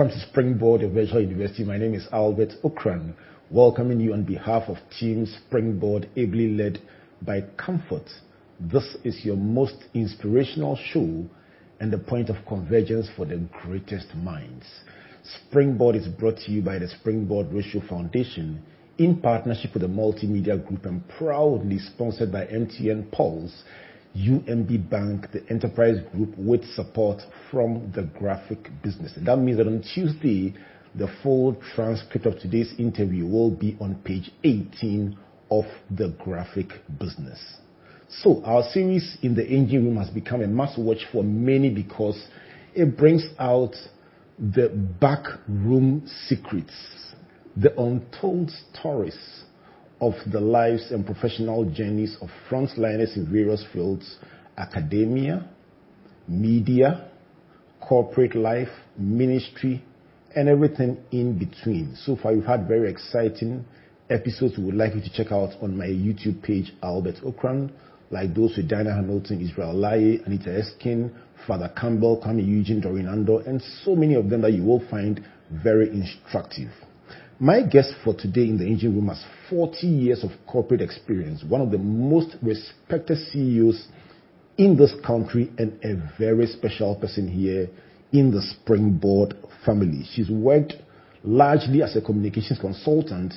welcome to Springboard Virtual University. My name is Albert Ocran, welcoming you on behalf of Team Springboard, ably led by Comfort. This is your most inspirational show and the point of convergence for the greatest minds. Springboard is brought to you by the Springboard Ratio Foundation in partnership with the Multimedia Group and proudly sponsored by MTN Pulse, UMB Bank, the Enterprise Group, with support from the graphic business. That means that on Tuesday, the full transcript of today's interview will be on page 18 of the graphic business. So, our series in the engine room has become a must watch for many because it brings out the backroom secrets, the untold stories of the lives and professional journeys of frontliners in various fields academia, media, corporate life, ministry, and everything in between. So far, we've had very exciting episodes we would like you to check out on my YouTube page, Albert Ocran, like those with Diana Hamilton, Israel Laryea, Anita Erskine, Father Campbell, Kwame Eugene, Dorinando, and so many of them that you will find very instructive. My guest for today in the engine room has 40 years of corporate experience, one of the most respected CEOs in this country, and a very special person here in the Springboard family. She's worked largely as a communications consultant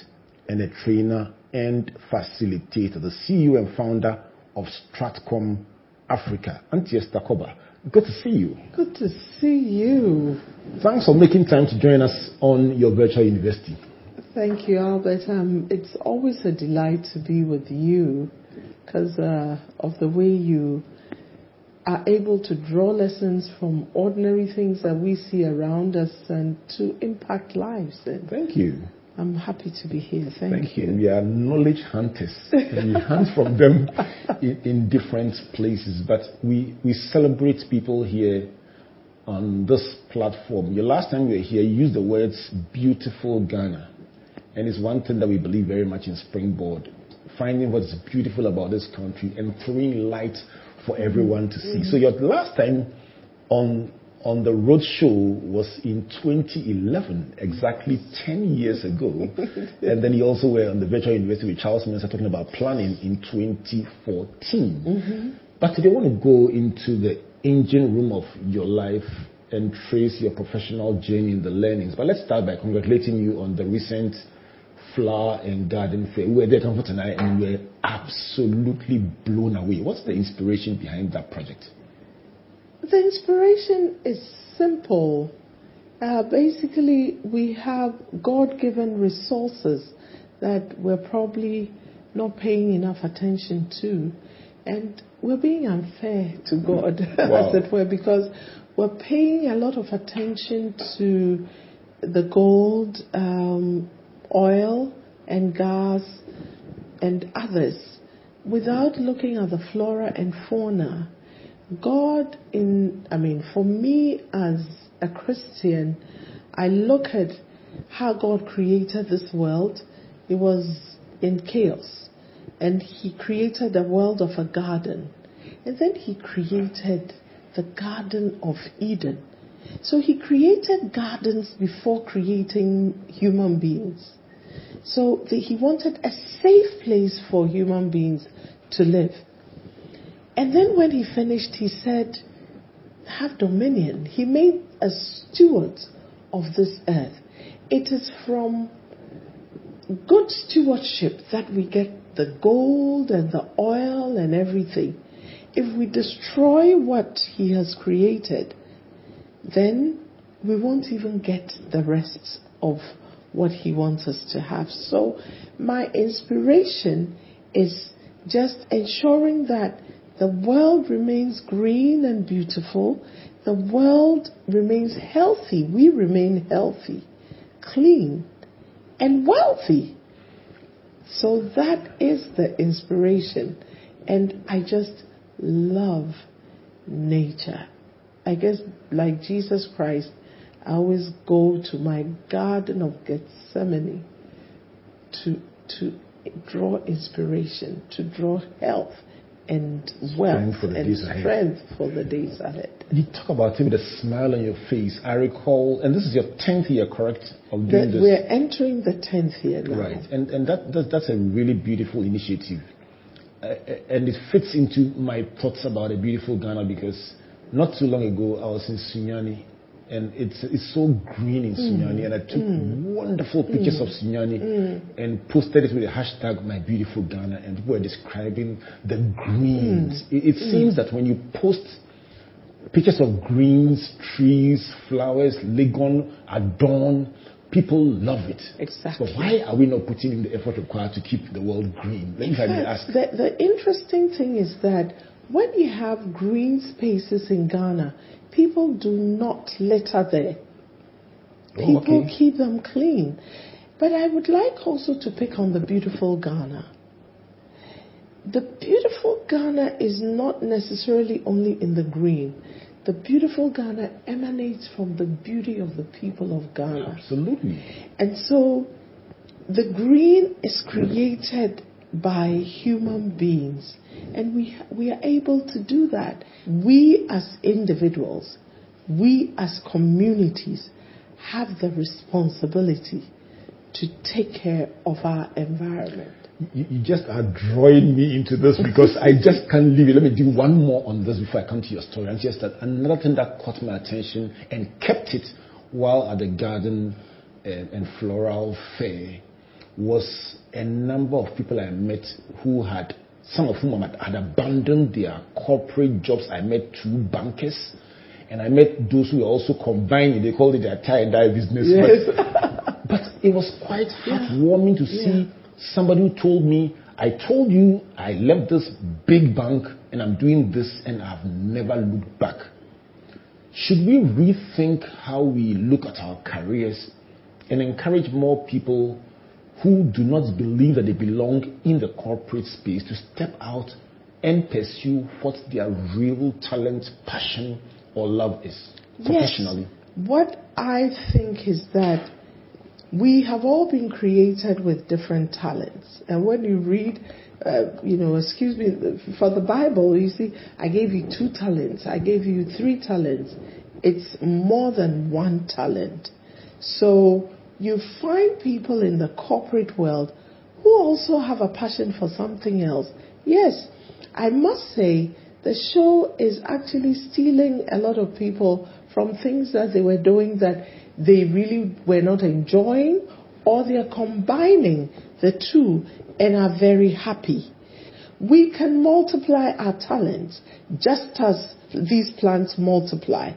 and a trainer and facilitator, the CEO and founder of Stratcomm Africa. Auntie Esther Cobbah, good to see you. Good to see you. Thanks for making time to join us on your virtual university. Thank you, Albert. Um, it's always a delight to be with you because uh, of the way you are able to draw lessons from ordinary things that we see around us and to impact lives. And Thank you. I'm happy to be here. Thank, Thank you. We are knowledge hunters. we hunt from them in, in different places. But we, we celebrate people here on this platform. Your last time you were here, you used the words beautiful Ghana. And it's one thing that we believe very much in Springboard finding what's beautiful about this country and throwing light for everyone to see. Mm-hmm. So, your last time on on the road show was in 2011, exactly 10 years ago. and then you also were on the virtual university with Charles Mensa talking about planning in 2014. Mm-hmm. But today I want to go into the engine room of your life and trace your professional journey in the learnings. But let's start by congratulating you on the recent flower and garden fair. We were there for tonight and we were absolutely blown away. What's the inspiration behind that project? The inspiration is simple. Uh, basically, we have God given resources that we're probably not paying enough attention to. And we're being unfair to God, Wow. as it were, because we're paying a lot of attention to the gold, um, oil, and gas, and others without looking at the flora and fauna. God, in, I mean, for me as a Christian, I look at how God created this world. It was in chaos. And He created a world of a garden. And then He created the Garden of Eden. So He created gardens before creating human beings. So the, He wanted a safe place for human beings to live. And then when he finished, he said, Have dominion. He made us stewards of this earth. It is from good stewardship that we get the gold and the oil and everything. If we destroy what he has created, then we won't even get the rest of what he wants us to have. So, my inspiration is just ensuring that the world remains green and beautiful, the world remains healthy, we remain healthy, clean, and wealthy. So that is the inspiration. And I just love nature. I guess, like Jesus Christ, I always go to my Garden of Gethsemane to to draw inspiration, to draw health and wealth for the and days ahead. strength for the days ahead. You talk about it with a smile on your face. I recall, and this is your 10th year, correct, of doing That this? we're entering the 10th year now. Right, and and that, that that's a really beautiful initiative, uh, uh, and it fits into my thoughts about a beautiful Ghana because not too long ago I was in Sunyani, and it's it's so green in mm. Sunyani, and I took mm. wonderful pictures of mm. Sunyani and posted it with the hashtag My Beautiful Ghana, and people were describing the greens. It, it seems that when you post pictures of greens, trees, flowers, Legon, adorn. People love it. Exactly. So why are we not putting in the effort required to keep the world green? Let me In kindly fact, ask. the, the interesting thing is that when you have green spaces in Ghana, people do not litter there. Oh, People okay. keep them clean. But I would like also to pick on the beautiful Ghana. The beautiful Ghana is not necessarily only in the green. The beautiful Ghana emanates from the beauty of the people of Ghana. Absolutely. And so the green is created by human beings, and we, we are able to do that. We as individuals, we as communities have the responsibility to take care of our environment. You, you just are drawing me into this because I just can't leave it. Let me do one more on this before I come to your story. And just that another thing that caught my attention and kept it while at the garden uh, and floral fair was a number of people I met who had, some of whom had, abandoned their corporate jobs. I met two bankers. And I met those who were also combining, they called it their tie and dye business. Yes. But, but it was quite heartwarming to see somebody who told me, I told you I left this big bank and I'm doing this and I've never looked back. Should we rethink how we look at our careers and encourage more people who do not believe that they belong in the corporate space to step out and pursue what their real talent, passion, or love is professionally? Yes. What I think is that we have all been created with different talents. And when you read, uh, you know, excuse me, for the Bible, you see, I gave you two talents, I gave you three talents. It's more than one talent. So you find people in the corporate world who also have a passion for something else. Yes, I must say the show is actually stealing a lot of people from things that they were doing that they really were not enjoying, or they are combining the two and are very happy. We can multiply our talents just as these plants multiply,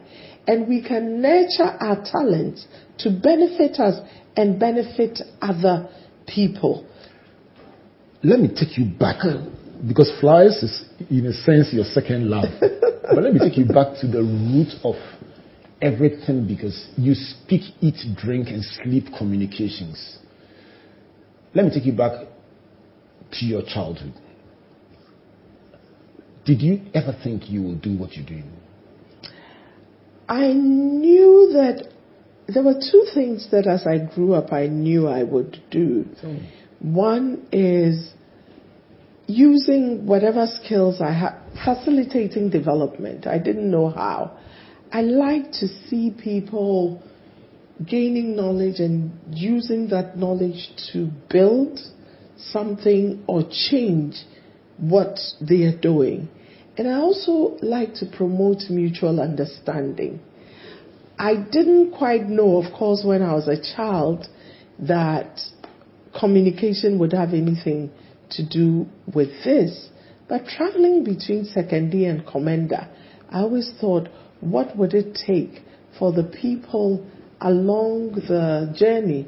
and we can nurture our talents to benefit us and benefit other people. Let me take you back because flies is, in a sense, your second love. but let me take you back to the root of everything because you speak, eat, drink, and sleep communications. Let me take you back to your childhood. Did you ever think you will do what you're doing? I knew that there were two things that as I grew up I knew I would do. One is using whatever skills I have, facilitating development. I didn't know how. I like to see people gaining knowledge and using that knowledge to build something or change what they are doing. And I also like to promote mutual understanding. I didn't quite know, of course, when I was a child, that communication would have anything to do with this. But traveling between Sekondi and Komenda, I always thought, what would it take for the people along the journey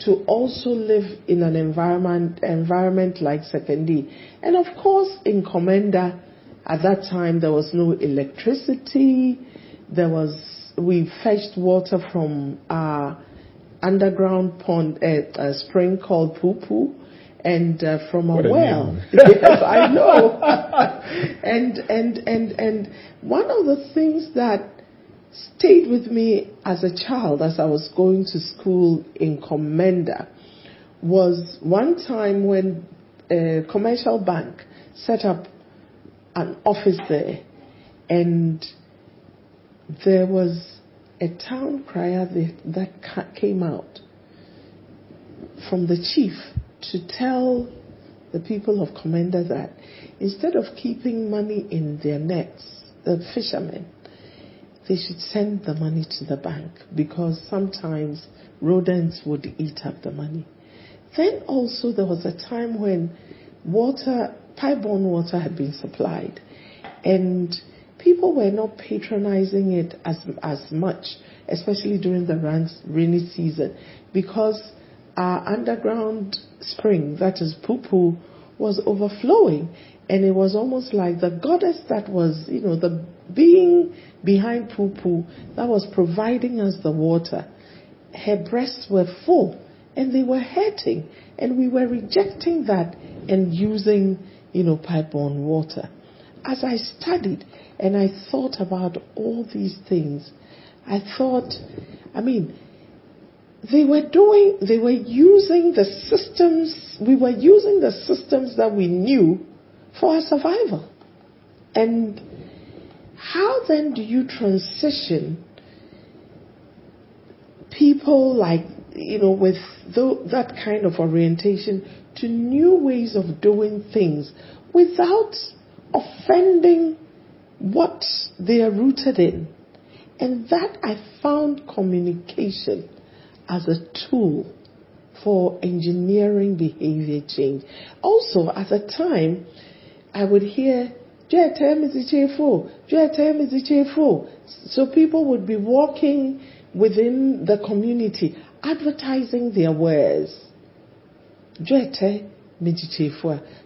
to also live in an environment environment like Sekondi? And of course, in Komenda, at that time there was no electricity. There was we fetched water from our underground pond, uh, a spring called Pupu, and uh, from a What a well. yes, I know. and and and and one of the things that stayed with me as a child, as I was going to school in Komenda, was one time when a commercial bank set up an office there, and there was a town crier that, came out from the chief to tell the people of Komenda that instead of keeping money in their nets, the fishermen, they should send the money to the bank because sometimes rodents would eat up the money. Then also there was a time when water, pipe-borne water had been supplied and people were not patronizing it as, as much, especially during the rainy season because our underground spring, that is Pupu, was overflowing. And it was almost like the goddess that was, you know, the being behind Pupu that was providing us the water. Her breasts were full and they were hurting. And we were rejecting that and using, you know, pipe on water. As I studied and I thought about all these things, I thought, I mean, they were doing, they were using the systems, we were using the systems that we knew for our survival. And how then do you transition people like, you know, with tho- that kind of orientation to new ways of doing things without offending what they are rooted in? And that I found communication as a tool for engineering behavior change. Also, at the time, I would hear, so people would be walking within the community advertising their wares.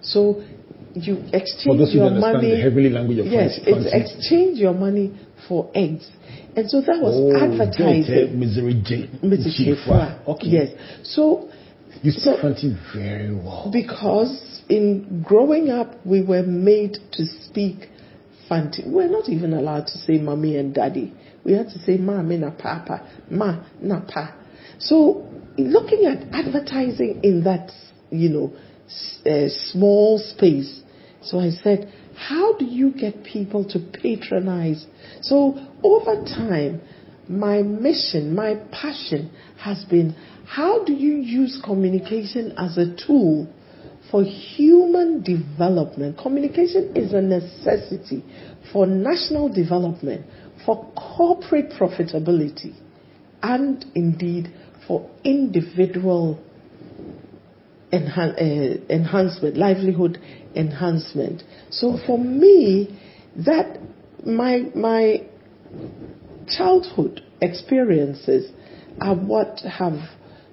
So you exchange your money. the heavenly language of yes, it's exchange your money for eggs. And so that was Oh, advertising. Joyte Mr. Chifwa. Chifwa. Okay. Yes. So You speak So- very well. because in growing up, we were made to speak Fanti. We're not even allowed to say mommy and daddy. We had to say mommy na papa, ma na pa. So looking at advertising in that, you know, uh, small space. So I said, how do you get people to patronize? So over time, my mission, my passion has been how do you use communication as a tool for human development? Communication is a necessity for national development, for corporate profitability, and indeed for individual uh, enhancement, livelihood enhancement. So for me, that my my childhood experiences are what have,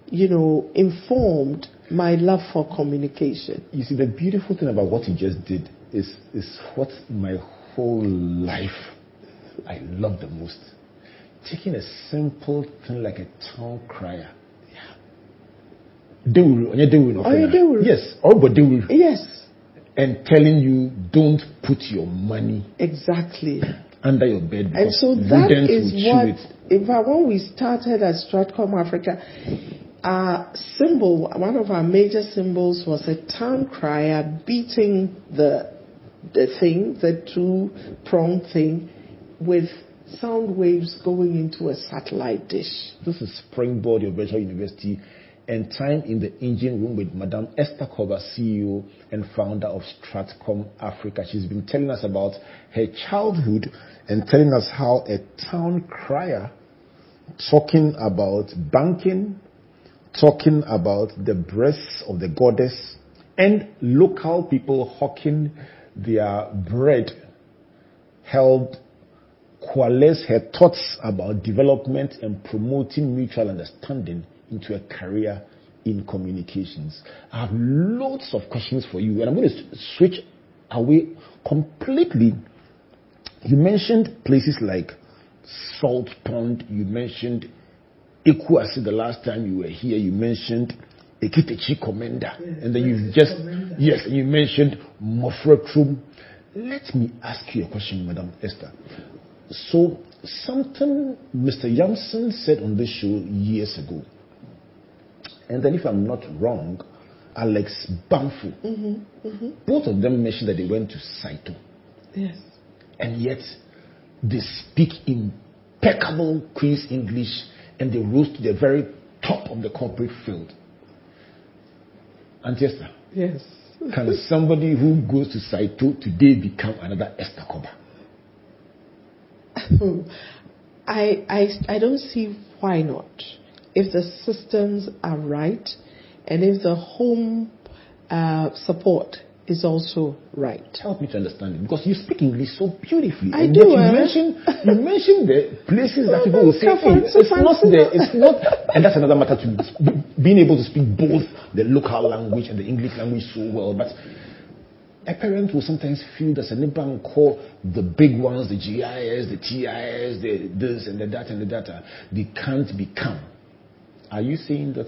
you know, informed my love for communication. You see, the beautiful thing about what you just did is, is what my whole life I love the most. Taking a simple thing like a town crier. Yeah. Dewuru, onye dewuru no Oh, dewuru. Yes, or but dewuru. Yes, And telling you don't put your money exactly. under your bed And so that chew what, in fact, when we started at Stratcomm Africa, our symbol, one of our major symbols was a town crier beating the the thing, the two prong thing, with sound waves going into a satellite dish. This is Springboard, your virtual university, and time in the engine room with Madame Esther Cobbah, CEO and founder of Stratcomm Africa. She's been telling us about her childhood and telling us how a town crier talking about banking, talking about the breasts of the goddess, and local people hawking their bread helped coalesce her thoughts about development and promoting mutual understanding into a career in communications. I have loads of questions for you, and I'm going to switch away completely. You mentioned places like Salt Pond, you mentioned Ekwasi the last time you were here, you mentioned Ekitechi Komenda, and then you just, yes, you mentioned Mofrekrum. Let me ask you a question, Madam Esther. So, something Mr. Yamson said on this show years ago and then if I'm not wrong, Alex Bamfo. Mm-hmm, mm-hmm. Both of them mentioned that they went to Saito, Yes. and yet they speak impeccable Queen's English, and they rose to the very top of the corporate field. Auntie Esther, Yes. can somebody who goes to Saito today become another Esther Cobbah? I, I, I don't see why not. If the systems are right and if the home uh, support is also right. Help me to understand it because you speak English so beautifully. I and do, you eh? mentioned you mentioned the places that people will say "Hey, it's not fancy." the it's not and that's another matter to being able to speak both the local language and the English language so well. But a parent will sometimes feel that an and call the big ones, the GIS, the TIS, the this and the that and the data, they can't become. Are you saying that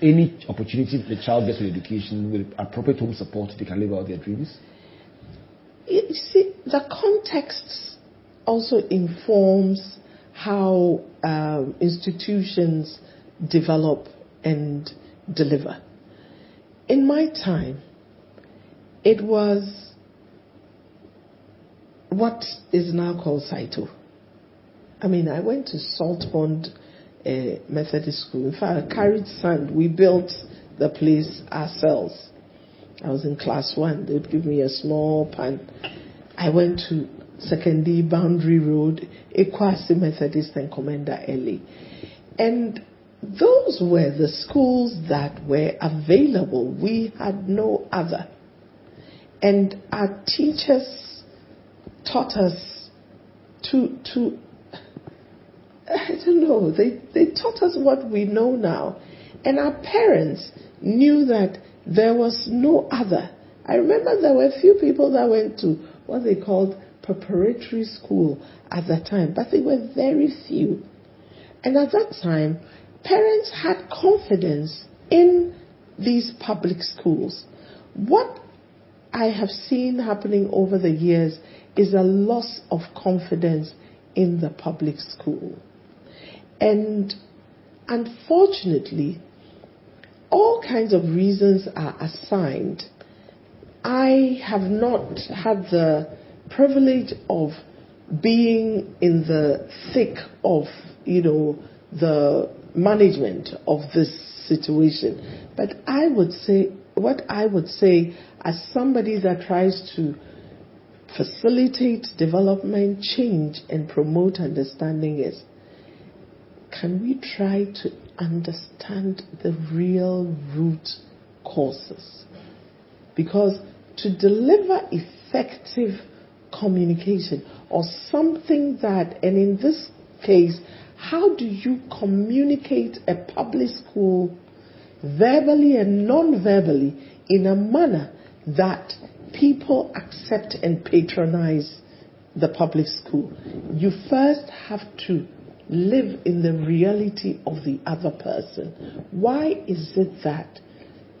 any opportunity the child gets with education with appropriate home support, they can live out their dreams? You see, the context also informs how um, institutions develop and deliver. In my time, it was what is now called Saito. I mean, I went to Saltpond uh, Methodist School. In fact, I carried sand. We built the place ourselves. I was in class one. They would give me a small pan. I went to Secondary Boundary Road, Equasi Methodist and Komenda Ellie. And those were the schools that were available. We had no other. And our teachers taught us to, to I don't know, they, they taught us what we know now. And our parents knew that there was no other. I remember there were a few people that went to what they called preparatory school at that time, but they were very few. And at that time, parents had confidence in these public schools. What I have seen happening over the years is a loss of confidence in the public school. And unfortunately, all kinds of reasons are assigned. I have not had the privilege of being in the thick of, you know, the management of this situation. But I would say, what I would say as somebody that tries to facilitate development, change, and promote understanding is can we try to understand the real root causes? Because to deliver effective communication or something that, and in this case, how do you communicate a public school verbally and non verbally in a manner that people accept and patronize the public school? You first have to live in the reality of the other person. Why is it that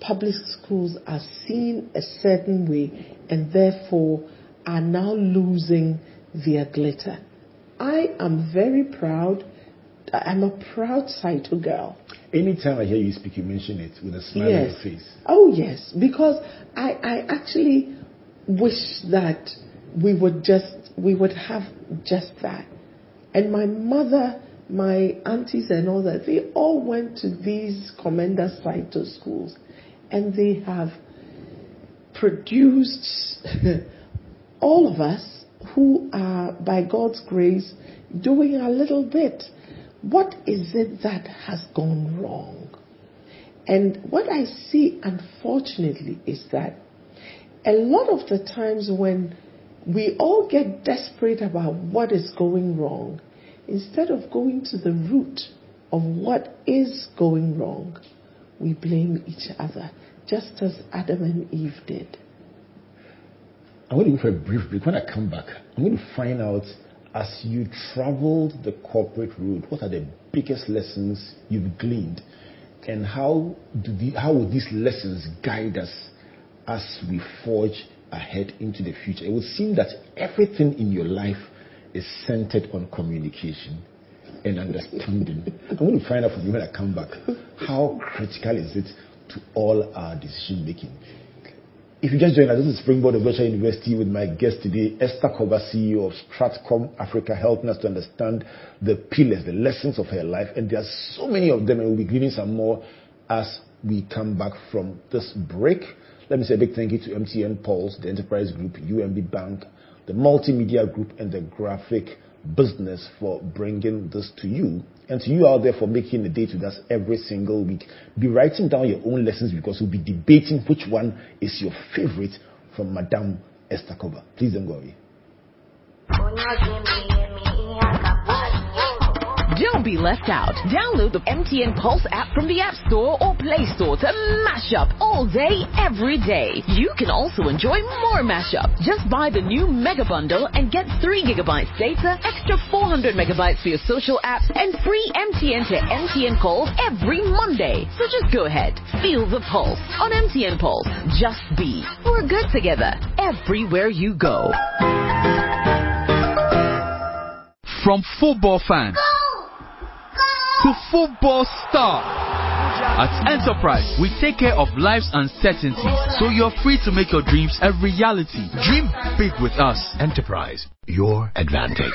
public schools are seen a certain way and therefore are now losing their glitter? I am very proud. I'm a proud Saito girl. Anytime I hear you speak, you mention it with a smile yes. on your face. Oh, yes. Because I, I actually wish that we would just, we would have just that. And my mother, my aunties and all that, they all went to these Komenda Saito schools. And they have produced all of us who are, by God's grace, doing a little bit. What is it that has gone wrong? And what I see, unfortunately, is that a lot of the times when we all get desperate about what is going wrong, instead of going to the root of what is going wrong, we blame each other, just as Adam and Eve did. I'm going to go for a brief break. When I come back, I'm going to find out as you traveled the corporate road, what are the biggest lessons you've gleaned, and how do the, how will these lessons guide us as we forge ahead into the future? It would seem that everything in your life is centered on communication. and understanding. I'm going to find out from you when I come back how critical is it to all our decision making. If you just joined us, this is Springboard of Virtual University with my guest today, Esther Cobbah, CEO of Stratcomm Africa, helping us to understand the pillars, the lessons of her life. And there are so many of them, and we'll be giving some more as we come back from this break. Let me say a big thank you to MTN Pulse, the Enterprise Group, UMB Bank, the Multimedia Group, and the Graphic Business for bringing this to you. And to you out there for making a date with us every single week. Be writing down your own lessons because we'll be debating which one is your favorite from Madame Esther. Please don't go away. Don't be left out. Download the MTN Pulse app from the App Store or Play Store to mash up all day, every day. You can also enjoy more mashup. Just buy the new Mega Bundle and get 3 gigabytes data, extra 400 megabytes for your social apps, and free MTN to MTN calls every Monday. So just go ahead. Feel the pulse on MTN Pulse. Just be. We're good together. Everywhere you go. From football fans to football star. At Enterprise, we take care of life's uncertainties so you're free to make your dreams a reality. Dream big with us. Enterprise, your advantage.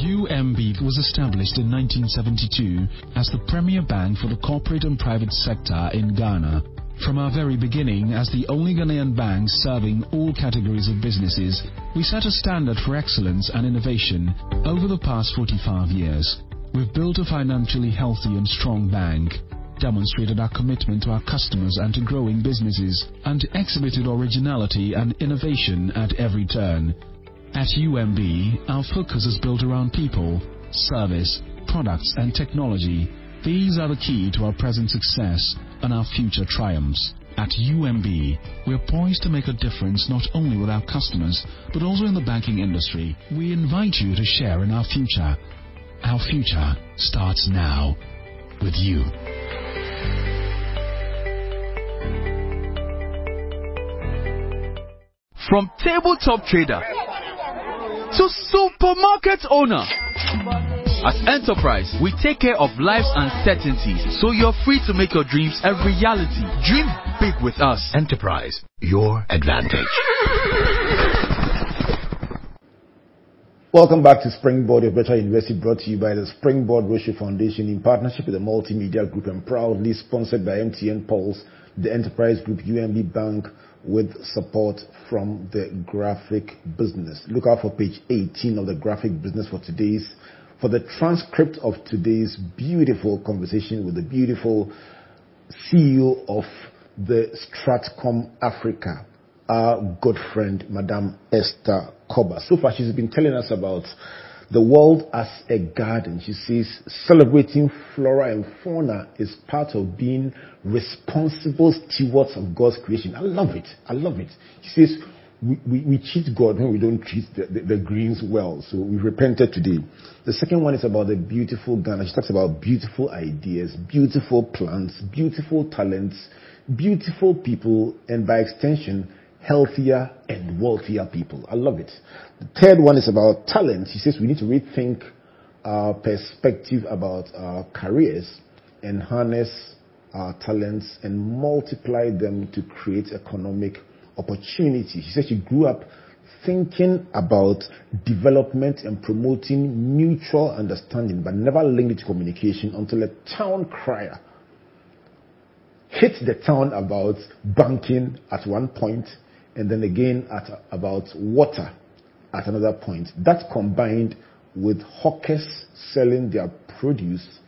UMB was established in 1972 as the premier bank for the corporate and private sector in Ghana. From our very beginning, as the only Ghanaian bank serving all categories of businesses, we set a standard for excellence and innovation over the past 45 years. We've built a financially healthy and strong bank, demonstrated our commitment to our customers and to growing businesses, and exhibited originality and innovation at every turn. At UMB, our focus is built around people, service, products, and technology. These are the key to our present success and our future triumphs. At UMB, we are poised to make a difference not only with our customers, but also in the banking industry. We invite you to share in our future. Our future starts now with you. From tabletop trader to supermarket owner. At Enterprise, we take care of life's uncertainties so you're free to make your dreams a reality. Dream big with us. Enterprise, your advantage. Welcome back to Springboard of Better University, brought to you by the Springboard Rocher Foundation in partnership with the Multimedia Group and proudly sponsored by MTN Pulse, the Enterprise Group, UMB Bank, with support from the graphic business. Look out for page 18 of the graphic business for today's, for the transcript of today's beautiful conversation with the beautiful CEO of the Stratcomm Africa, our good friend, Madame Esther Cobbah. So far, she's been telling us about the world as a garden. She says celebrating flora and fauna is part of being responsible stewards of God's creation. I love it. I love it. She says we, we, cheat God when we don't treat the, the, the, greens well. So we repented today. The second one is about the beautiful Ghana. She talks about beautiful ideas, beautiful plants, beautiful talents, beautiful people, and by extension, healthier and wealthier people. I love it. The third one is about talent. She says we need to rethink our perspective about our careers and harness our talents and multiply them to create economic opportunity. She said she grew up thinking about development and promoting mutual understanding, but never linked it to communication until a town crier hit the town about banking at one point and then again at about water at another point. That combined with hawkers selling their produce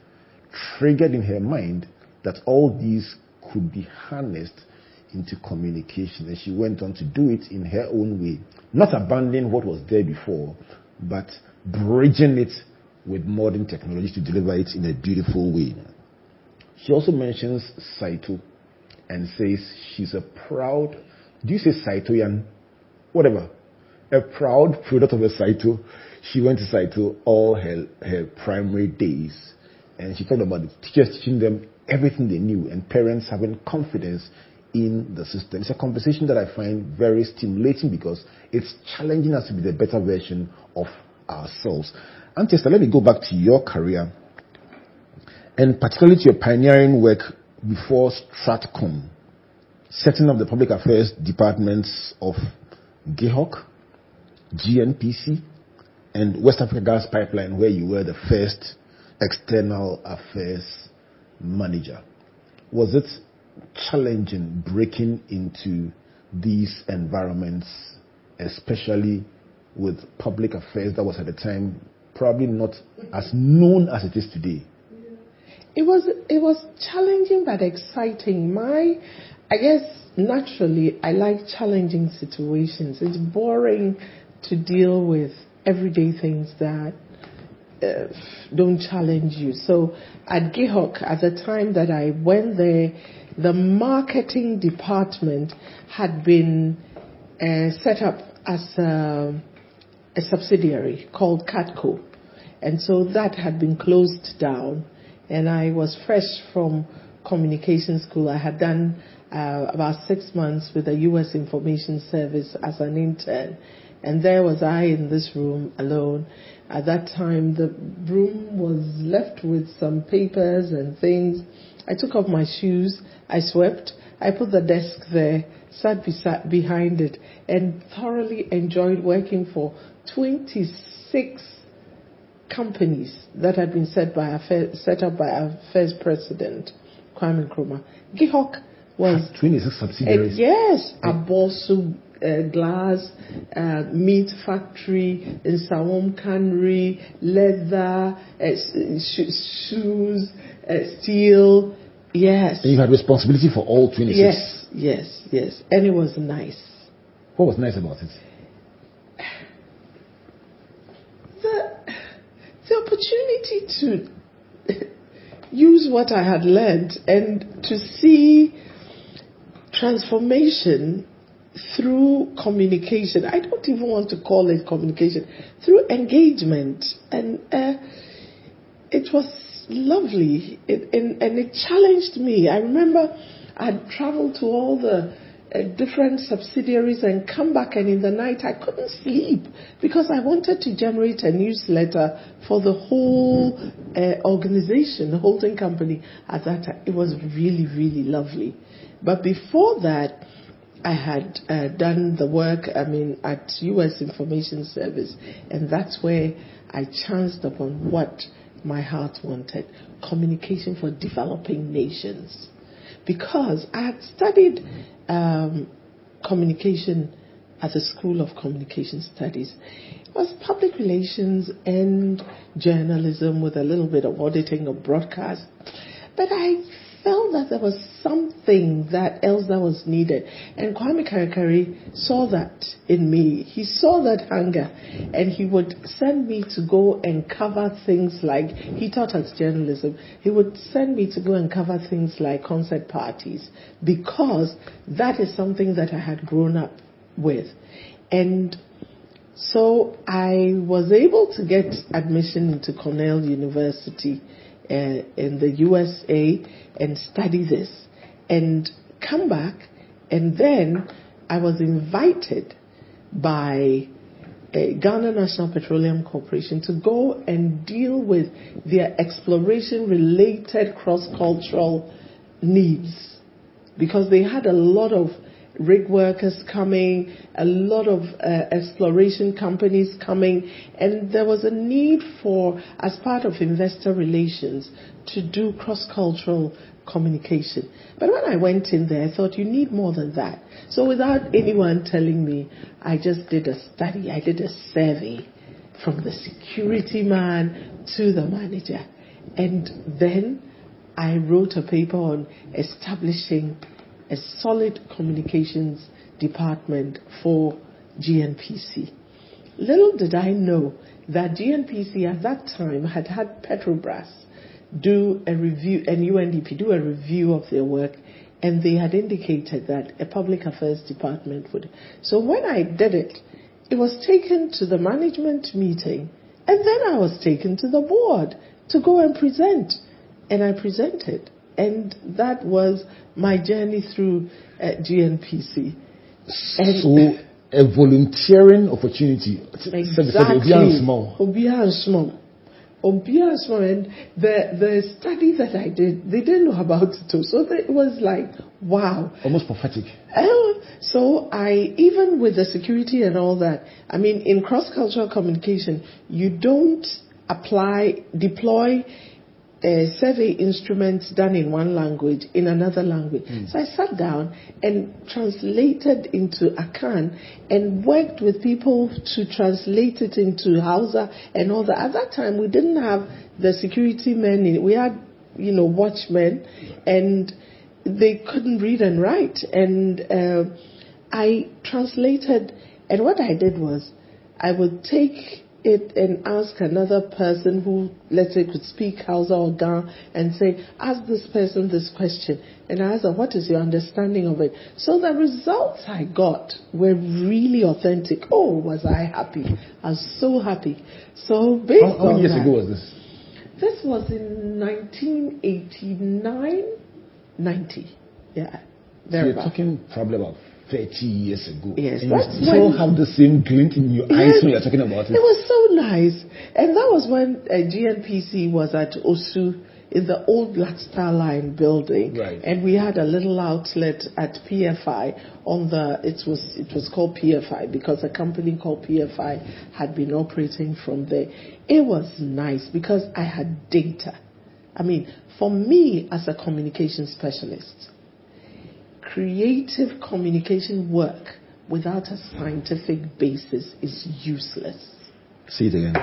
triggered in her mind that all these could be harnessed into communication. And she went on to do it in her own way, not abandoning what was there before, but bridging it with modern technology to deliver it in a beautiful way. She also mentions Saito and says she's a proud, do you say Saito, Yan? Whatever. A proud product of a Saito. She went to Saito all her, her primary days. And she talked about the teachers teaching them everything they knew and parents having confidence in the system. It's a conversation that I find very stimulating because it's challenging us to be the better version of ourselves. And Antista, let me go back to your career and particularly to your pioneering work before Stratcomm, setting up the public affairs departments of GIHOC, GNPC, and West Africa Gas Pipeline, where you were the first external affairs manager. Was it challenging breaking into these environments, especially with public affairs that was at the time probably not as known as it is today? It was it was challenging but exciting. My I guess naturally I like challenging situations. It's boring to deal with everyday things that uh, don't challenge you. So at GIHOC, at the time that I went there, the marketing department had been uh, set up as a, a subsidiary called CATCO. And so that had been closed down. And I was fresh from communication school. I had done uh, about six months with the U.S. Information Service as an intern. And there was I in this room alone. At that time, the room was left with some papers and things. I took off my shoes, I swept, I put the desk there, sat beside, behind it, and thoroughly enjoyed working for 26 companies that had been set, by our, set up by our first president, Kwame Nkrumah. GIHOC was 26 subsidiaries. uh, yes, Aboso uh, glass, uh, meat factory, Nsawam cannery, leather, uh, sh- shoes, uh, steel. Yes. And you had responsibility for all 26. Yes, yes, yes. And it was nice. What was nice about it? The, the opportunity to use what I had learned and to see transformation through communication. I don't even want to call it communication, through engagement. And uh, it was lovely. It, and, and it challenged me. I remember I had traveled to all the uh, different subsidiaries and come back, and in the night I couldn't sleep because I wanted to generate a newsletter for the whole uh, organization, the holding company at that time. It was really, really lovely. But before that, I had uh, done the work, I mean, at U.S. Information Service, and that's where I chanced upon what my heart wanted communication for developing nations. Because I had studied um, communication at the School of Communication Studies. It was public relations and journalism with a little bit of auditing of broadcast. But I felt that there was something that else that was needed. And Kwame Karikari saw that in me. He saw that hunger and he would send me to go and cover things like, he taught us journalism. He would send me to go and cover things like concert parties because that is something that I had grown up with. And so I was able to get admission into Cornell University in the USA and study this and come back. And then I was invited by uh, Ghana National Petroleum Corporation to go and deal with their exploration related cross cultural needs because they had a lot of rig workers coming, a lot of uh, exploration companies coming, and there was a need for, as part of investor relations, to do cross cultural communication. But when I went in there, I thought you need more than that. So without anyone telling me, I just did a study, I did a survey from the security man to the manager. And then I wrote a paper on establishing a solid communications department for GNPC. Little did I know that GNPC at that time had had Petrobras do a review, and UNDP do a review of their work, and they had indicated that a public affairs department would. So when I did it, it was taken to the management meeting, and then I was taken to the board to go and present. And I presented And that was my journey through uh, GNPC. And so a volunteering opportunity. exactly. small. Obia and small. Obia and small. And the, the study that I did, they didn't know about it too. So it was like, wow. Almost prophetic. Oh, so I, even with the security and all that, I mean, in cross-cultural communication, you don't apply, deploy uh, survey instruments done in one language in another language. So I sat down and translated into Akan and worked with people to translate it into Hausa and all that. At that time, we didn't have the security men. In, we had, you know, watchmen, and they couldn't read and write. And uh, I translated, and what I did was I would take it and ask another person who, let's say, could speak Hausa or Ga and say, ask this person this question. And I asked her, what is your understanding of it? So the results I got were really authentic. Oh, was I happy. I was so happy. So based How, how on many years that, ago was this? This was in 1989, 90. Yeah. So you're bad. talking probably about 30 years ago. Yes, and you still when- have the same glint in your eyes when you're talking about it. It was so nice. And that was when uh, GNPC was at Osu in the old Black Star Line building. Right. And we had a little outlet at PFI on the, it was, it was called PFI because a company called PFI had been operating from there. It was nice because I had data. I mean, for me as a communication specialist, creative communication work without a scientific basis is useless. Say it again.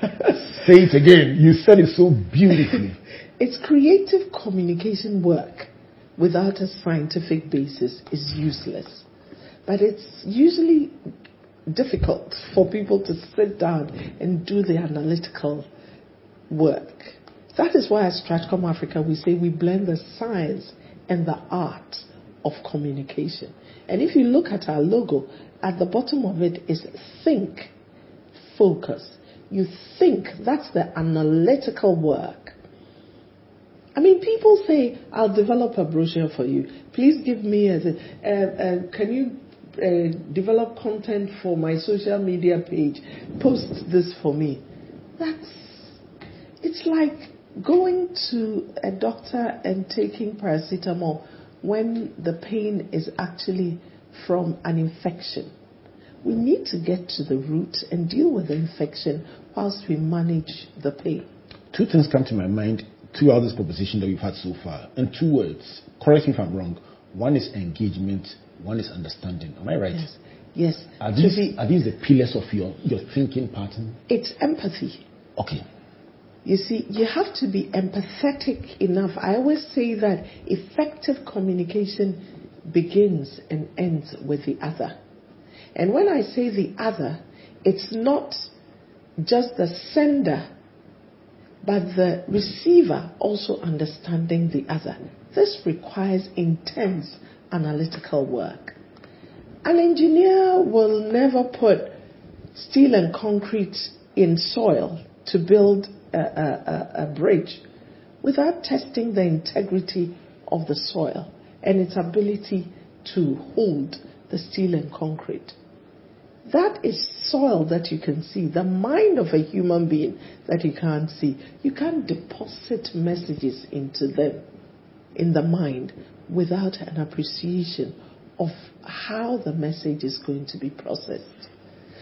Say it again. You said it so beautifully. It's creative communication work without a scientific basis is useless. But it's usually difficult for people to sit down and do the analytical work. That is why at Stratcomm Africa we say we blend the science and the art of communication. And if you look at our logo, at the bottom of it is think, focus. You think, that's the analytical work. I mean, people say, I'll develop a brochure for you. Please give me a, uh, uh, can you uh, develop content for my social media page? Post this for me. That's, it's like going to a doctor and taking paracetamol when the pain is actually from an infection. We need to get to the root and deal with the infection whilst we manage the pain. Two things come to my mind throughout this proposition that we've had so far, and two words. Correct me if I'm wrong. One is engagement, one is understanding. Am I right? Yes. Yes. Are these, be- are these the pillars of your, your thinking pattern? it's empathy. Okay. You see, you have to be empathetic enough. I always say that effective communication begins and ends with the other. And when I say the other, it's not just the sender, but the receiver also understanding the other. This requires intense analytical work. An engineer will never put steel and concrete in soil to build a, a, a, bridge without testing the integrity of the soil and its ability to hold the steel and concrete. That is soil that you can see, the mind of a human being that you can't see. You can't deposit messages into them in the mind without an appreciation of how the message is going to be processed.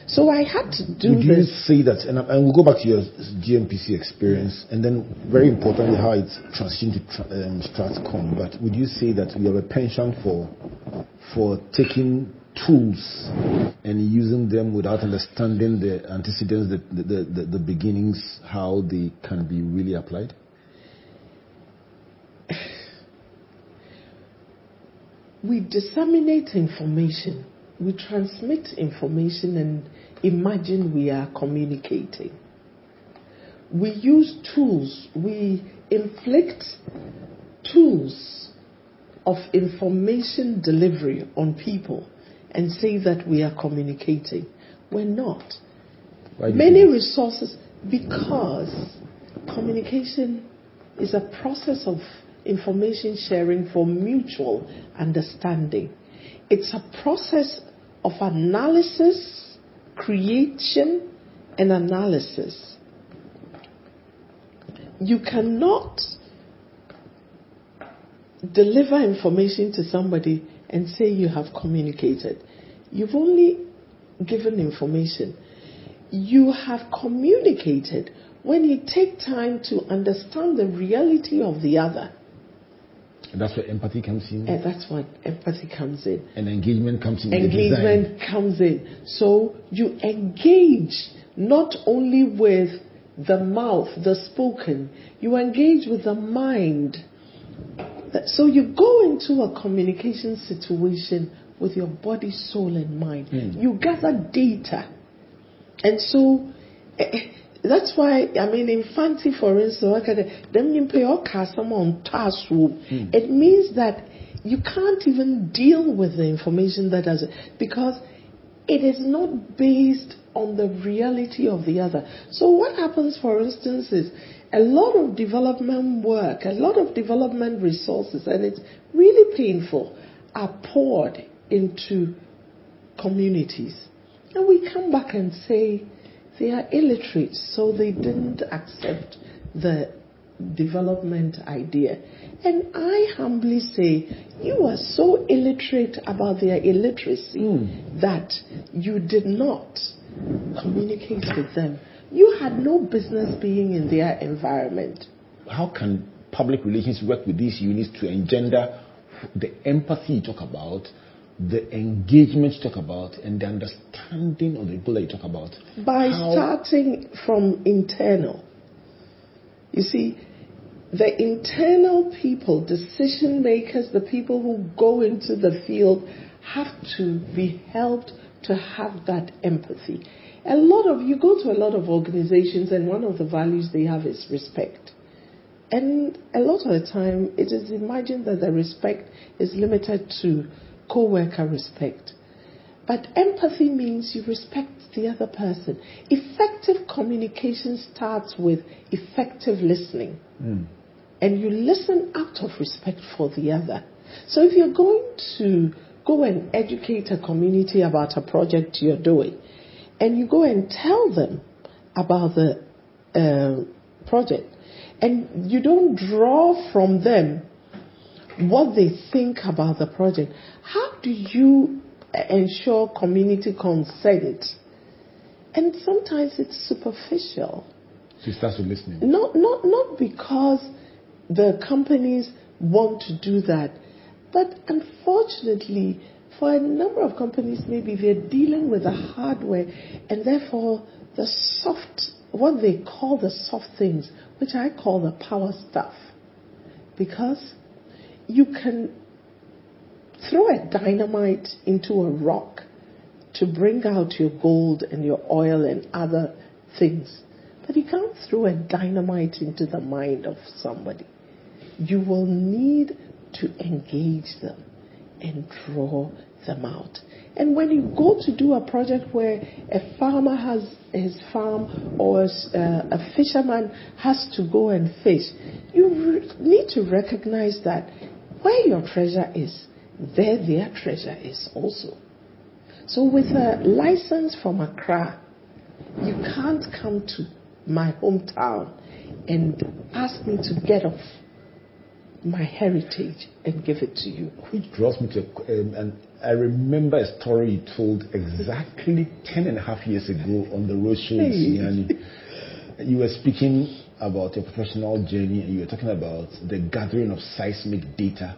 So I had to do Would you say that, and, and we'll go back to your GNPC experience, and then very importantly how it's transitioned to tra- um, Stratcomm, but would you say that we have a penchant for, for taking tools and using them without understanding the antecedents, the, the, the, the beginnings, how they can be really applied? we disseminate information, we transmit information and imagine we are communicating. We use tools, we inflict tools of information delivery on people and say that we are communicating. We're not. Why do you Many resources, because communication is a process of information sharing for mutual understanding. It's a process of analysis, creation, and analysis. You cannot deliver information to somebody and say you have communicated. You've only given information. You have communicated when you take time to understand the reality of the other. And that's where empathy comes in. And that's what empathy comes in. And engagement comes in. Engagement comes in. So you engage not only with the mouth, the spoken, you engage with the mind. So you go into a communication situation with your body, soul, and mind. You gather data. And so eh, eh, that's why, I mean, in fancy, for instance, them you pay all on task hmm. It means that you can't even deal with the information that it because it is not based on the reality of the other. So what happens, for instance, is a lot of development work, a lot of development resources, and it's really painful, are poured into communities. And we come back and say they are illiterate, so they didn't accept the development idea. And I humbly say, you are so illiterate about their illiteracy hmm. that you did not communicate with them. You had no business being in their environment. How can public relations work with these units to engender the empathy you talk about, the engagement you talk about, and the understanding of the people that you talk about? by starting from internal. You see, the internal people, decision makers, the people who go into the field, have to be helped to have that empathy. A lot of you go to a lot of organizations, and one of the values they have is respect. And a lot of the time, it is imagined that the respect is limited to co worker respect. But empathy means you respect the other person. Effective communication starts with effective listening. And you listen out of respect for the other. So if you're going to go and educate a community about a project you're doing, and you go and tell them about the uh, project, and you don't draw from them what they think about the project. How do you ensure community consent? And sometimes it's superficial. So it starts with listening. Not, not, not because the companies want to do that, but unfortunately, for a number of companies, maybe they're dealing with the hardware and therefore the soft, what they call the soft things, which I call the power stuff. Because you can throw a dynamite into a rock to bring out your gold and your oil and other things. But you can't throw a dynamite into the mind of somebody. You will need to engage them and draw them out. And when you go to do a project where a farmer has his farm or s- uh, a fisherman has to go and fish, you need to recognize that where your treasure is, there their treasure is also. So with a license from Accra, you can't come to my hometown and ask me to get off my heritage and give it to you. Which draws me to, um, and I remember a story you told exactly 10 and a half years ago on the roadshow in. Siani. You were speaking about your professional journey and you were talking about the gathering of seismic data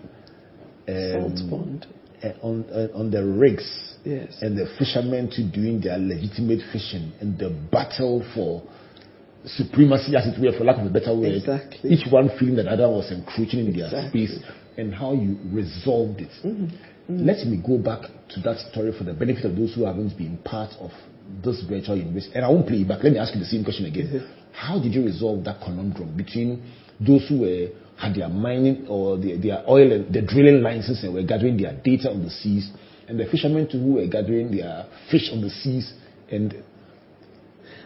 um, Saltpond. uh, on, uh, on the rigs Yes. and the fishermen to doing their legitimate fishing and the battle for supremacy, as it were, for lack of a better word. Exactly. Each one feeling that other was encroaching in their space and how you resolved it. Mm-hmm. Let me go back to that story for the benefit of those who haven't been part of this virtual university. And I won't play it back. Let me ask you the same question again. How did you resolve that conundrum between those who were had their mining or their, their oil and the drilling licenses and were gathering their data on the seas, and the fishermen too who were gathering their fish on the seas and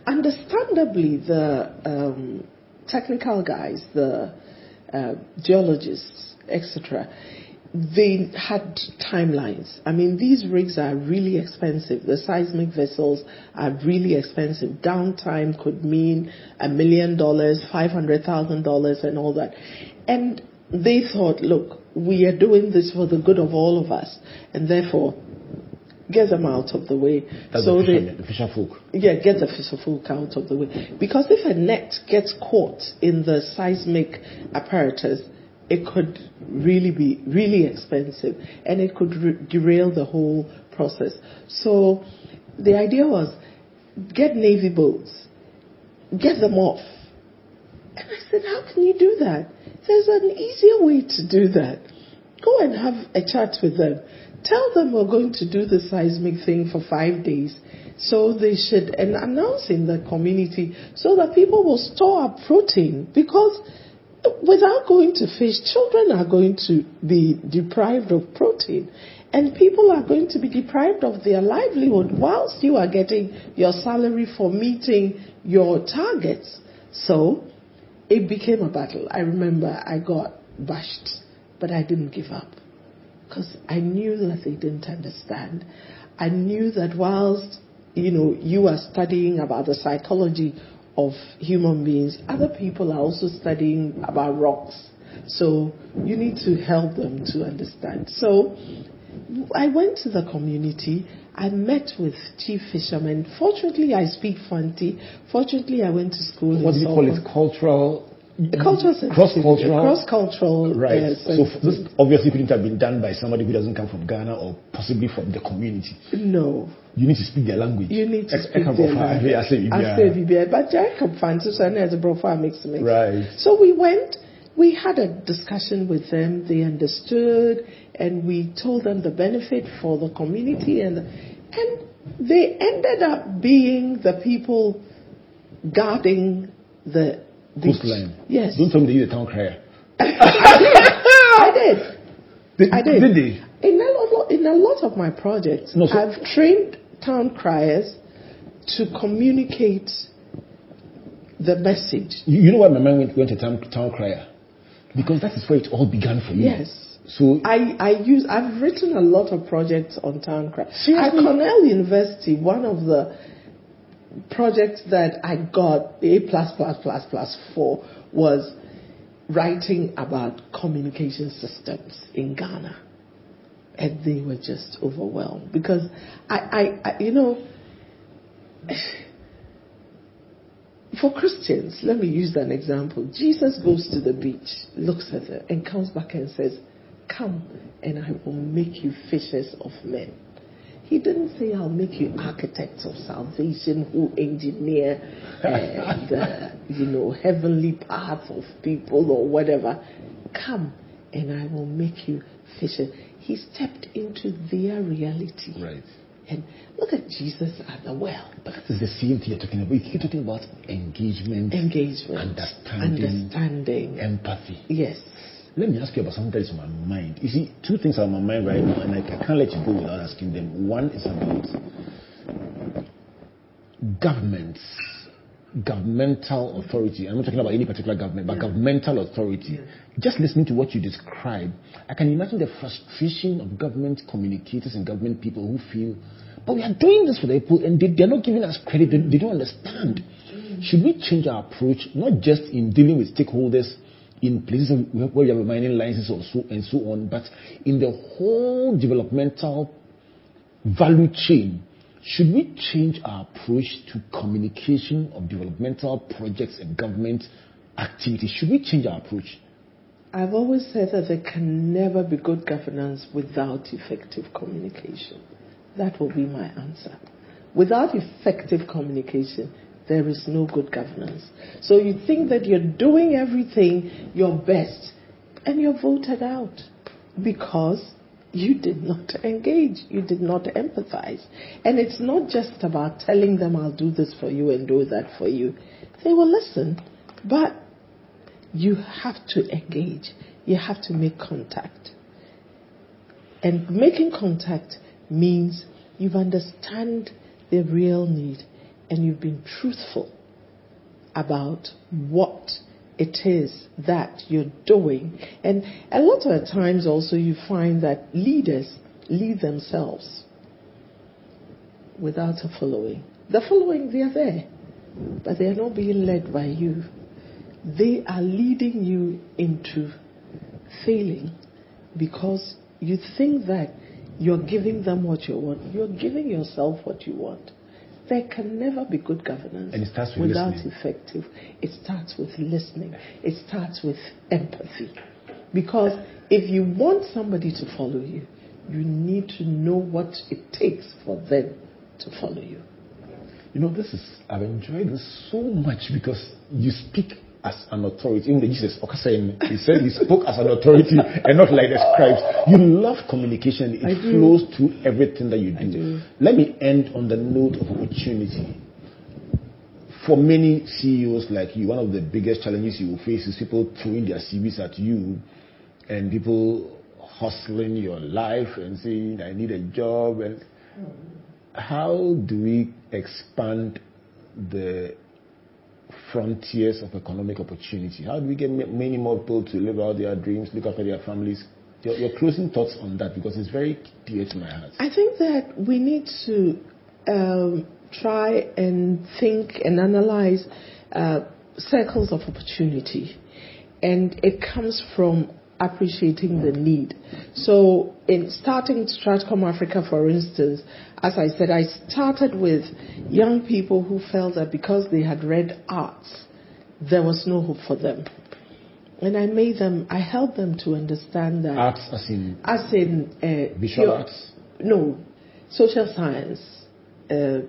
Understandably, the um, technical guys, the uh, geologists, etc. They had timelines. I mean, these rigs are really expensive. The seismic vessels are really expensive. Downtime could mean a million dollars, five hundred thousand dollars, and all that. And they thought, look, we are doing this for the good of all of us, and therefore get them out of the way. That's so the, fisher folk. yeah, get the fisher folk out of the way. Because if a net gets caught in the seismic apparatus, it could really be really expensive and it could re- derail the whole process. So the idea was get navy boats, get them off. And I said, how can you do that? There's an easier way to do that. Go and have a chat with them. Tell them we're going to do the seismic thing for five days. So they should, and announce in the community so that people will store up protein because without going to fish, children are going to be deprived of protein. And people are going to be deprived of their livelihood whilst you are getting your salary for meeting your targets. So it became a battle. I remember I got bashed, but I didn't give up because I knew that they didn't understand. I knew that whilst you know you are studying about the psychology of human beings, other people are also studying about rocks. So you need to help them to understand. So I went to the community. I met with chief fishermen. Fortunately, I speak Fanti. Fortunately, I went to school. What do you call it? Solomon. Cultural. Cultural sensitivity. Cross-cultural? Cross-cultural. Right. uh, so this obviously couldn't have been done by somebody who doesn't come from Ghana or possibly from the community. no. You need to speak their language. You need to speak their language. I say, I yeah. say Bibia, but Jacob Francis and as a brother mix mix. Right. So we went, we had a discussion with them. They understood, and we told them the benefit for the community, and and they ended up being the people guarding the Coastline. Yes, Don't tell me they use a town crier. I did. Did, I did. Did they? In a lot, in a lot of my projects, No, so- I've trained town criers to communicate the message. You, you know why my mind went, went to town, town crier? Because that is where it all began for me. Yes. So I, I use I've written a lot of projects on town cry. At Cornell University, one of the projects that I got A plus plus plus plus for was writing about communication systems in Ghana. And they were just overwhelmed because I, I, I you know for Christians, let me use an example. Jesus goes to the beach, looks at it, and comes back and says, Come, and I will make you fishers of men. He didn't say, I'll make you architects of salvation who engineer uh, the, you know, heavenly paths of people or whatever. Come, and I will make you fishers. He stepped into their reality. Right. And look at Jesus at the well. But that is the same thing you're talking about. You keep talking about engagement, Engagement. understanding, Understanding. empathy. Yes. Let me ask you about something that is on my mind. You see, two things are on my mind right now, and I, I can't let you go without asking them. One is about governments, governmental authority. I'm not talking about any particular government, but governmental authority. Just listening to what you describe, I can imagine the frustration of government communicators and government people who feel, but we are doing this for the people, and they, they're not giving us credit. They, they don't understand. Mm. Should we change our approach, not just in dealing with stakeholders in places where we have mining licenses or so and so on, but in the whole developmental value chain? Should we change our approach to communication of developmental projects and government activities? Should we change our approach? I've always said that there can never be good governance without effective communication. That will be my answer. Without effective communication, there is no good governance. So you think that you're doing everything your best and you're voted out because you did not engage, you did not empathize. And it's not just about telling them, I'll do this for you and do that for you. They will listen, but you have to engage, you have to make contact. And making contact means you've understand the real need and you've been truthful about what it is that you're doing. And a lot of times also you find that leaders lead themselves without a following. The following, they are there, but they are not being led by you. They are leading you into failing because you think that you're giving them what you want. You're giving yourself what you want. There can never be good governance And it starts with without listening. effective. It starts with listening. It starts with empathy. Because if you want somebody to follow you, you need to know what it takes for them to follow you. You know, this is, I've enjoyed this so much because you speak as an authority. Even Jesus, he said he spoke as an authority and not like the scribes. You love communication. It flows through everything that you do. Do. Let me end on the note of opportunity. For many CEOs like you, one of the biggest challenges you will face is people throwing their CVs at you and people hustling your life and saying, I need a job. And how do we expand the frontiers of economic opportunity? How do we get many more people to live out their dreams, look after their families? Your, your closing thoughts on that because it's very dear to my heart. I think that we need to um, try and think and analyze uh, circles of opportunity, and it comes from appreciating the need. So, in starting Stratcomm Africa, for instance, as I said, I started with young people who felt that because they had read arts, there was no hope for them. And I made them, I helped them to understand that Arts as in as in uh, visual pure- arts. No, social science, uh,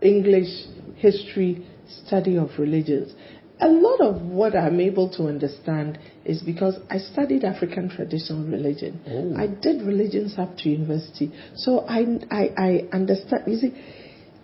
English, history, study of religions. A lot of what I'm able to understand is because I studied African traditional religion. Oh. I did religions up to university, so I, I, I understand. You see,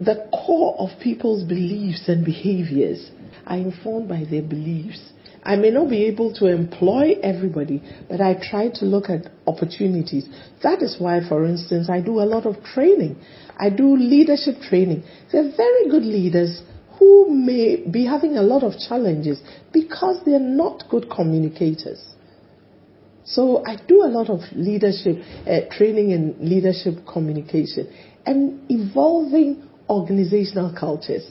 the core of people's beliefs and behaviors are informed by their beliefs. I may not be able to employ everybody, but I try to look at opportunities. That is why, for instance, I do a lot of training. I do leadership training. They're very good leaders who may be having a lot of challenges because they're not good communicators. So I do a lot of leadership uh, training in leadership communication and evolving organizational cultures.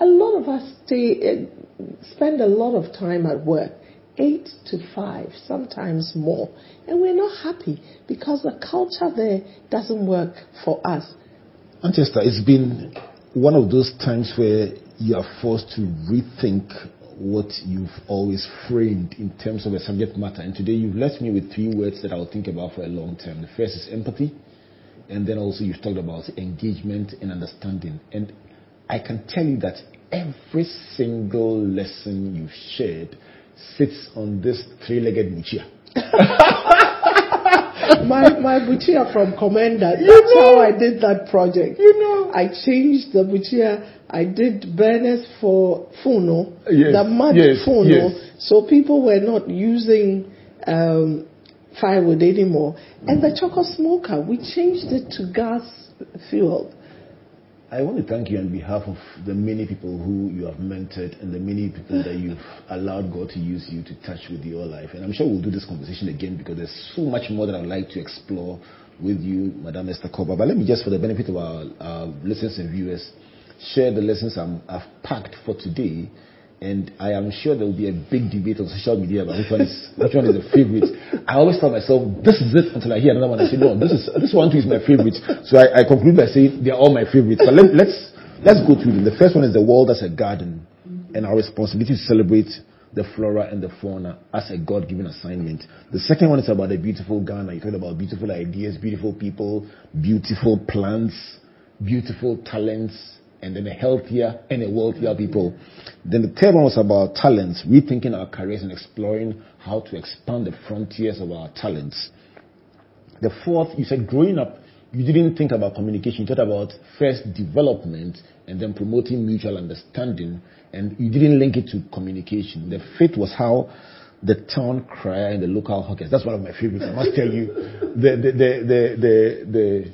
A lot of us stay, uh, spend a lot of time at work, eight to five, sometimes more, and we're not happy because the culture there doesn't work for us. Manchester, it's been one of those times where you are forced to rethink what you've always framed in terms of a subject matter. And today you've left me with three words that I'll think about for a long time. The first is empathy, and then also you've talked about engagement and understanding. And I can tell you that every single lesson you've shared sits on this three-legged muchia. my my buchia from Komenda. That's how I did that project. You know. I changed the buchia. I did burners for Funo, Yes, the mud yes, Funo, yes. so people were not using um, firewood anymore. And the Chorkor smoker, we changed it to gas fuel. I want to thank you on behalf of the many people who you have mentored and the many people that you've allowed God to use you to touch with your life. And I'm sure we'll do this conversation again because there's so much more that I'd like to explore with you, Madam Esther Cobbah. But let me just, for the benefit of our, listeners and viewers, share the lessons I'm, I've packed for today. And I am sure there will be a big debate on social media about which one is which one is the favorite. I always tell myself this is it until I hear another one. I say no, this is this one too is my favorite. So I, I conclude by saying they are all my favorites. But let, let's let's go through them. The first one is the world as a garden, and our responsibility to celebrate the flora and the fauna as a God-given assignment. The second one is about the beautiful Ghana. You talked about beautiful ideas, beautiful people, beautiful plants, beautiful talents, and then a healthier and a wealthier people. Then the third one was about talents, rethinking our careers and exploring how to expand the frontiers of our talents. The fourth, you said growing up, you didn't think about communication. You thought about first development and then promoting mutual understanding, and you didn't link it to communication. The fit was how the town crier and the local hawkers. That's one of my favorites. I must tell you, the the the the the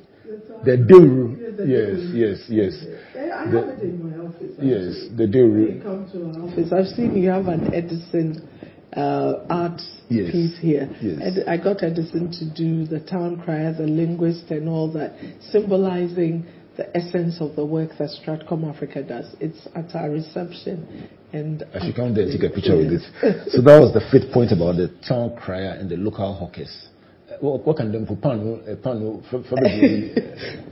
the, the. Yes, yes, yes. Eh, I The- have it in my office. Yes, the Deuru. come to our office, I've seen you have an Edison uh, arts Yes. piece here. Yes. And I got Edison to do the town crier, the linguist, and all that, symbolizing the essence of the work that Stratcomm Africa does. It's at our reception. And I should come there and take a picture with it. So that was the fifth point about the town crier and the local hawkers. Uh, What, can them for uh, for, for the,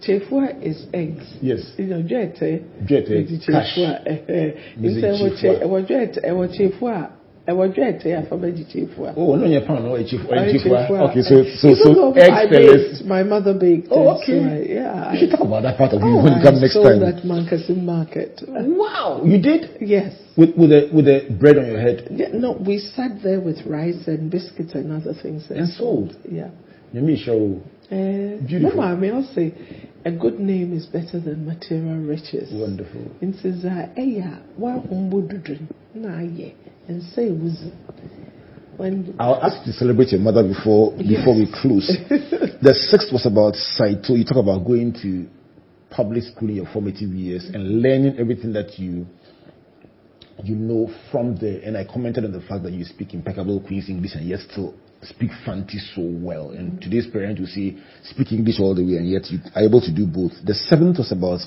Jete meji chefu. Chefu is eggs. Yes. You know, jete. Eh? Jete, eh? meji cash. chefu. Eh, eh. Music Instead, ewo chefu. che- ewo jete, ewo eh, chefu a, ewo jete afa meji chefu. oh, no, you're pano, a chief, chief. Oh, chefu. Okay, so, so, so, though egg I baked, my mother baked. Oh, okay. so I- yeah. We should talk about that part of you Oh, when you I come next sold time. at Mankessim Market. Wow, you did? Yes. With, with, the, with the bread on your head Yeah, no, we sat there with rice and biscuits and other things. and sold. Yeah. Let show. Uh, Beautiful. No, I mean, I'll say a good name is better than material riches. Wonderful. Nti za eya wa humbo dudun na aye and say when I'll ask you to celebrate your mother before before we close. the sixth was about Saito. You talk about going to public school in your formative years and learning everything that you you know from there. And I commented on the fact that you speak impeccable Queen's English and yet still speak Fanti so well. And today's parent will say speak English all the way and yet you are able to do both. The seventh was about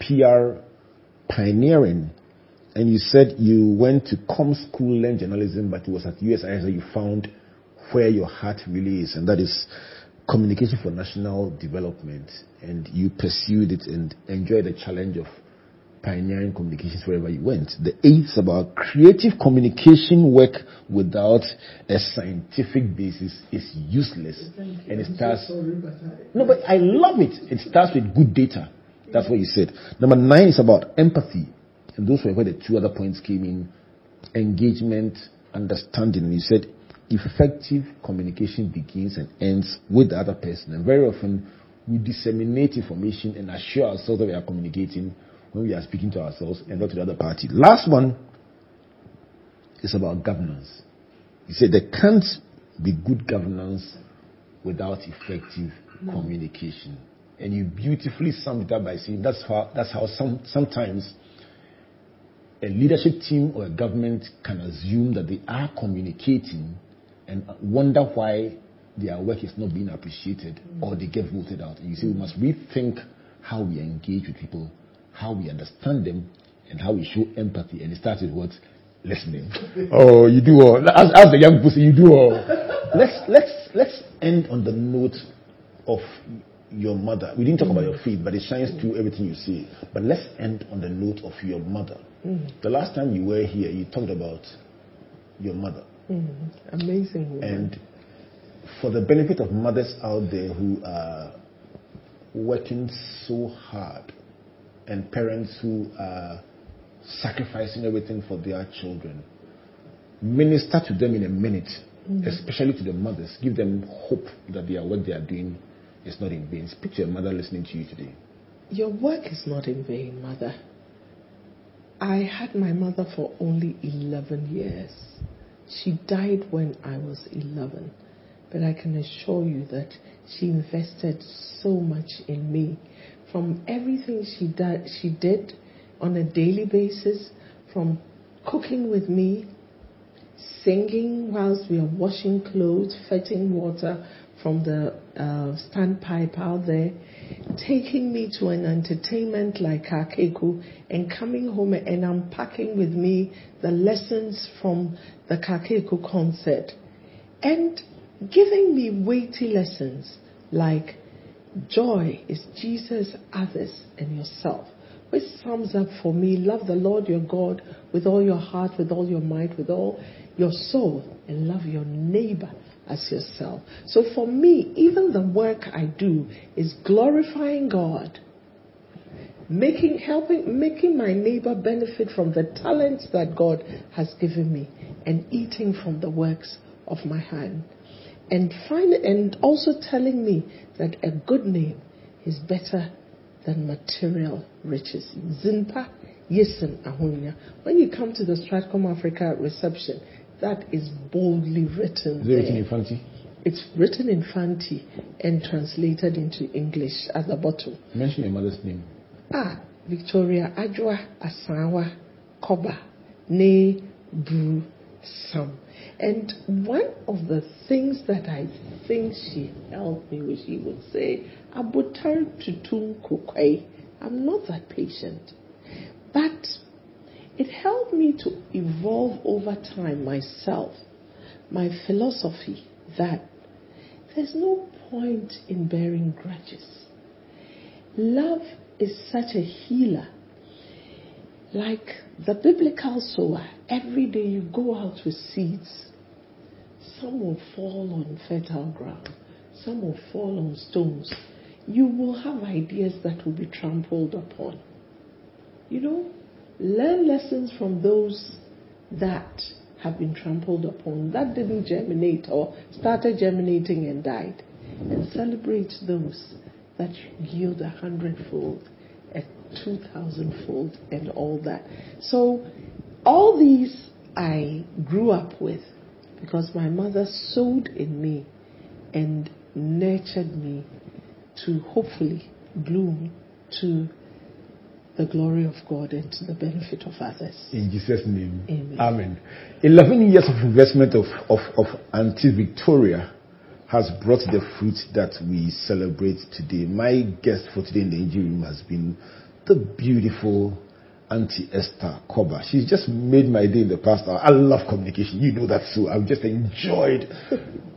PR pioneering. And you said you went to com school, learn journalism, but it was at USIS that you found where your heart really is, and that is communication for national development. And you pursued it and enjoyed the challenge of pioneering communications wherever you went. The eighth is about creative communication work without a scientific basis is useless. And it starts no, but I love it. It starts with good data. That's what you said. Number nine is about empathy. And those were where the two other points came in engagement, understanding. And you said effective communication begins and ends with the other person. And very often we disseminate information and assure ourselves that we are communicating when we are speaking to ourselves and not to the other party. Last one is about governance. You said there can't be good governance without effective communication. And you beautifully summed it up by saying that's how that's how some sometimes a leadership team or a government can assume that they are communicating and wonder why their work is not being appreciated mm. or they get voted out. And you say we must rethink how we engage with people, how we understand them, and how we show empathy. And it starts with what? Listening. oh, you do all. As, as the young pussy, you do all. let's let's let's end on the note of your mother. We didn't talk about your faith, but it shines through everything you say. But let's end on the note of your mother. Mm-hmm. The last time you were here, you talked about your mother. Mm-hmm. amazing woman. And for the benefit of mothers out there who are working so hard and parents who are sacrificing everything for their children, minister to them in a minute, mm-hmm. especially to the mothers. Give them hope that their work they are doing is not in vain. Speak to your mother listening to you today. Your work is not in vain, mother. I had my mother for only 11 years. She died when I was 11. But I can assure you that she invested so much in me. From everything she did, she did on a daily basis, from cooking with me, singing whilst we are washing clothes, fetching water from the uh, standpipe out there, taking me to an entertainment like Kakaiku, and coming home and unpacking with me the lessons from the Kakaiku concert, and giving me weighty lessons like joy is Jesus, others, and yourself. Which sums up for me love the Lord your God with all your heart, with all your might, with all your soul, and love your neighbor as yourself. So for me, even the work I do is glorifying God, making, helping, making my neighbor benefit from the talents that God has given me, and eating from the works of my hand. And find, and also telling me that a good name is better than material riches. Zinpa Yesen Ahunya. When you come to the Stratcomm Africa reception, that is boldly written. Is it written in Fanti? It's written in Fanti and translated into English at the bottom. Mention your mother's name. Ah, Victoria Ajwa Asawa Koba, ne brew some. And one of the things that I think she helped me with, she would say, Abutar tutun kukwai. I'm not that patient. But it helped me to evolve over time myself, my philosophy that there's no point in bearing grudges. Love is such a healer. Like the biblical sower, every day you go out with seeds. Some will fall on fertile ground, some will fall on stones. You will have ideas that will be trampled upon. You know, learn lessons from those that have been trampled upon, that didn't germinate or started germinating and died, and celebrate those that yield a hundredfold, a two thousandfold, and all that. So, all these I grew up with because my mother sowed in me and nurtured me to hopefully bloom to the glory of God and to the benefit of others. In Jesus' name. Amen. Amen. 11 years of investment of, of, of Auntie Victoria has brought the fruit that we celebrate today. My guest for today in the engine room has been the beautiful Auntie Esther Cobbah. She's just made my day in the past hour. I love communication. You know that so. I've just enjoyed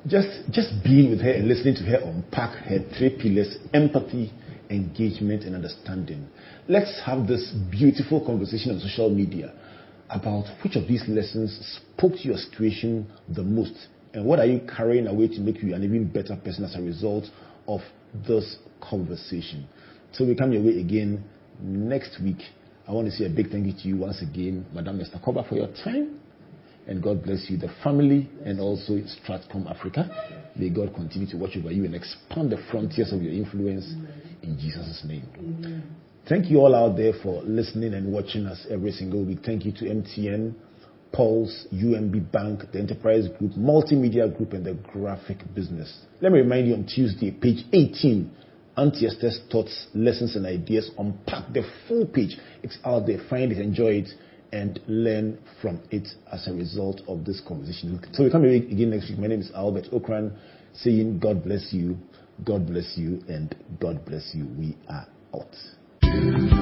just just being with her and listening to her unpack her three pillars: empathy, engagement, and understanding. Let's have this beautiful conversation on social media about which of these lessons spoke to your situation the most and what are you carrying away to make you an even better person as a result of this conversation. So we come your way again next week. I want to say a big thank you to you once again, Madam Esther Cobbah, for your time. And God bless you, the family, and also Stratcomm Africa. May God continue to watch over you and expand the frontiers of your influence in Jesus' name. Thank you all out there for listening and watching us every single week. Thank you to MTN, Pulse, UMB Bank, the Enterprise Group, Multimedia Group, and the Graphic Business. Let me remind you on Tuesday, page 18, Auntie Esther's thoughts, lessons, and ideas. Unpack the full page. It's out there. Find it, enjoy it, and learn from it as a result of this conversation. So we come here again next week. My name is Albert Ocran, saying God bless you, God bless you, and God bless you. We are out.